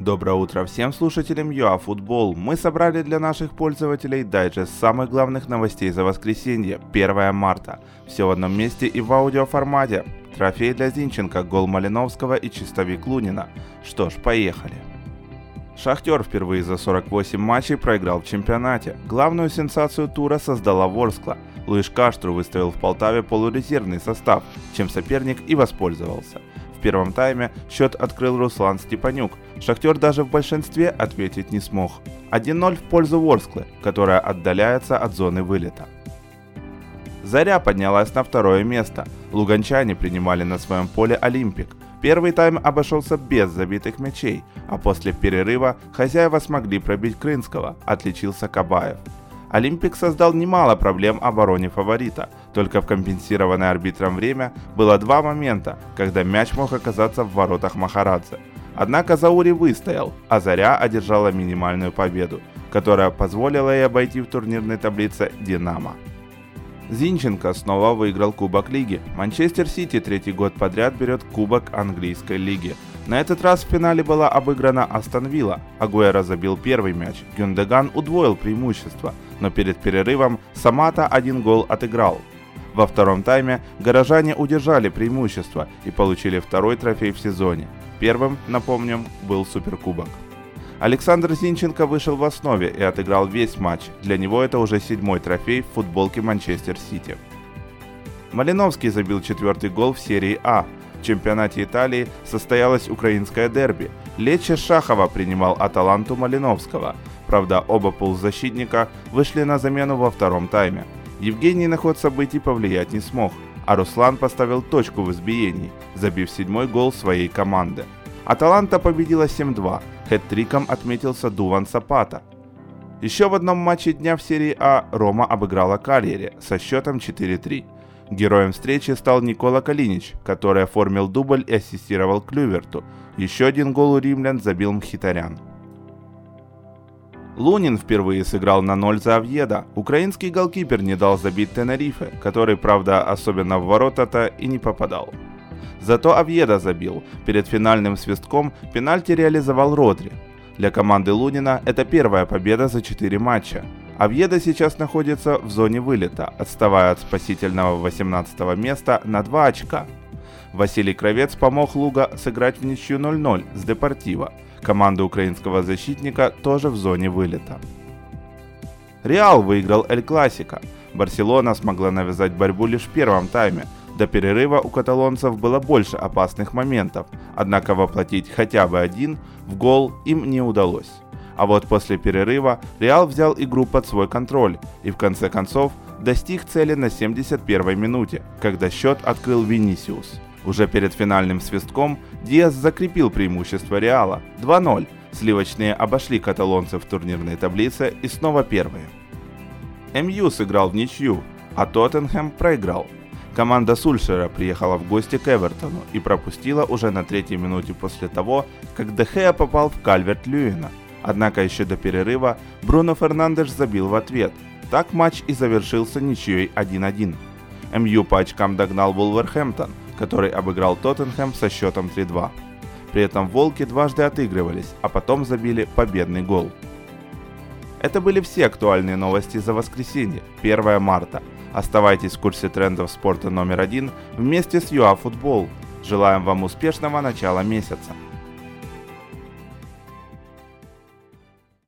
Доброе утро всем слушателям ЮАФутбол. Мы собрали для наших пользователей дайджест самых главных новостей за воскресенье, 1 марта. Все в одном месте и в аудиоформате. Трофей для Зинченко, гол Малиновского и чистовик Лунина. Что ж, поехали. Шахтер впервые за 48 матчей проиграл в чемпионате. Главную сенсацию тура создала Ворскла. Луиш Каштру выставил в Полтаве полурезервный состав, чем соперник и воспользовался. В первом тайме счет открыл Руслан Степанюк. Шахтер даже в большинстве ответить не смог. 1-0 в пользу Ворсклы, которая отдаляется от зоны вылета. Заря поднялась на второе место. Луганчане принимали на своем поле Олимпик. Первый тайм обошелся без забитых мячей, а после перерыва хозяева смогли пробить Крынского, отличился Кабаев. Олимпик создал немало проблем обороне фаворита. Только в компенсированное арбитром время было два момента, когда мяч мог оказаться в воротах Махарадзе. Однако Заури выстоял, а Заря одержала минимальную победу, которая позволила ей обойти в турнирной таблице «Динамо». Зинченко снова выиграл Кубок Лиги. Манчестер Сити третий год подряд берет Кубок Английской Лиги. На этот раз в финале была обыграна Астон Вилла. Агуэро забил первый мяч, Гюндеган удвоил преимущество, но перед перерывом Самата один гол отыграл. Во втором тайме горожане удержали преимущество и получили второй трофей в сезоне. Первым, напомним, был Суперкубок. Александр Зинченко вышел в основе и отыграл весь матч. Для него это уже седьмой трофей в футболке Манчестер Сити. Малиновский забил четвертый гол в серии А. Чемпионате Италии состоялось украинское дерби. Лече Шахова принимал Аталанту Малиновского. Правда, оба полузащитника вышли на замену во втором тайме. Евгений на ход событий повлиять не смог, а Руслан поставил точку в избиении, забив седьмой гол своей команды. Аталанта победила 7-2, Хэт-триком отметился Дуван Сапата. Еще в одном матче дня в серии А Рома обыграла Кальери со счетом 4-3. Героем встречи стал Никола Калинич, который оформил дубль и ассистировал Клюверту. Еще один гол у римлян забил Мхитарян. Лунин впервые сыграл на 0 за Авьеда. Украинский голкипер не дал забить Тенерифе, который, правда, особенно в ворота-то и не попадал. Зато Авьеда забил. Перед финальным свистком пенальти реализовал Родри. Для команды Лунина это первая победа за 4 матча. Авьеда сейчас находится в зоне вылета, отставая от спасительного 18 места на 2 очка. Василий Кровец помог Луга сыграть в ничью 0-0 с Депортиво. Команда украинского защитника тоже в зоне вылета. Реал выиграл Эль Классика. Барселона смогла навязать борьбу лишь в первом тайме – до перерыва у каталонцев было больше опасных моментов, однако воплотить хотя бы один в гол им не удалось. А вот после перерыва Реал взял игру под свой контроль и в конце концов достиг цели на 71-й минуте, когда счет открыл Винисиус. Уже перед финальным свистком Диас закрепил преимущество Реала 2-0. Сливочные обошли каталонцев в турнирной таблице и снова первые. МЮ сыграл в ничью, а Тоттенхэм проиграл – Команда Сульшера приехала в гости к Эвертону и пропустила уже на третьей минуте после того, как Дехея попал в кальверт Льюина. Однако еще до перерыва Бруно Фернандеш забил в ответ. Так матч и завершился ничьей 1-1. МЮ по очкам догнал Вулверхэмптон, который обыграл Тоттенхэм со счетом 3-2. При этом волки дважды отыгрывались, а потом забили победный гол. Это были все актуальные новости за воскресенье, 1 марта. Оставайтесь в курсе трендов спорта номер один вместе с ЮАФутбол. Желаем вам успешного начала месяца.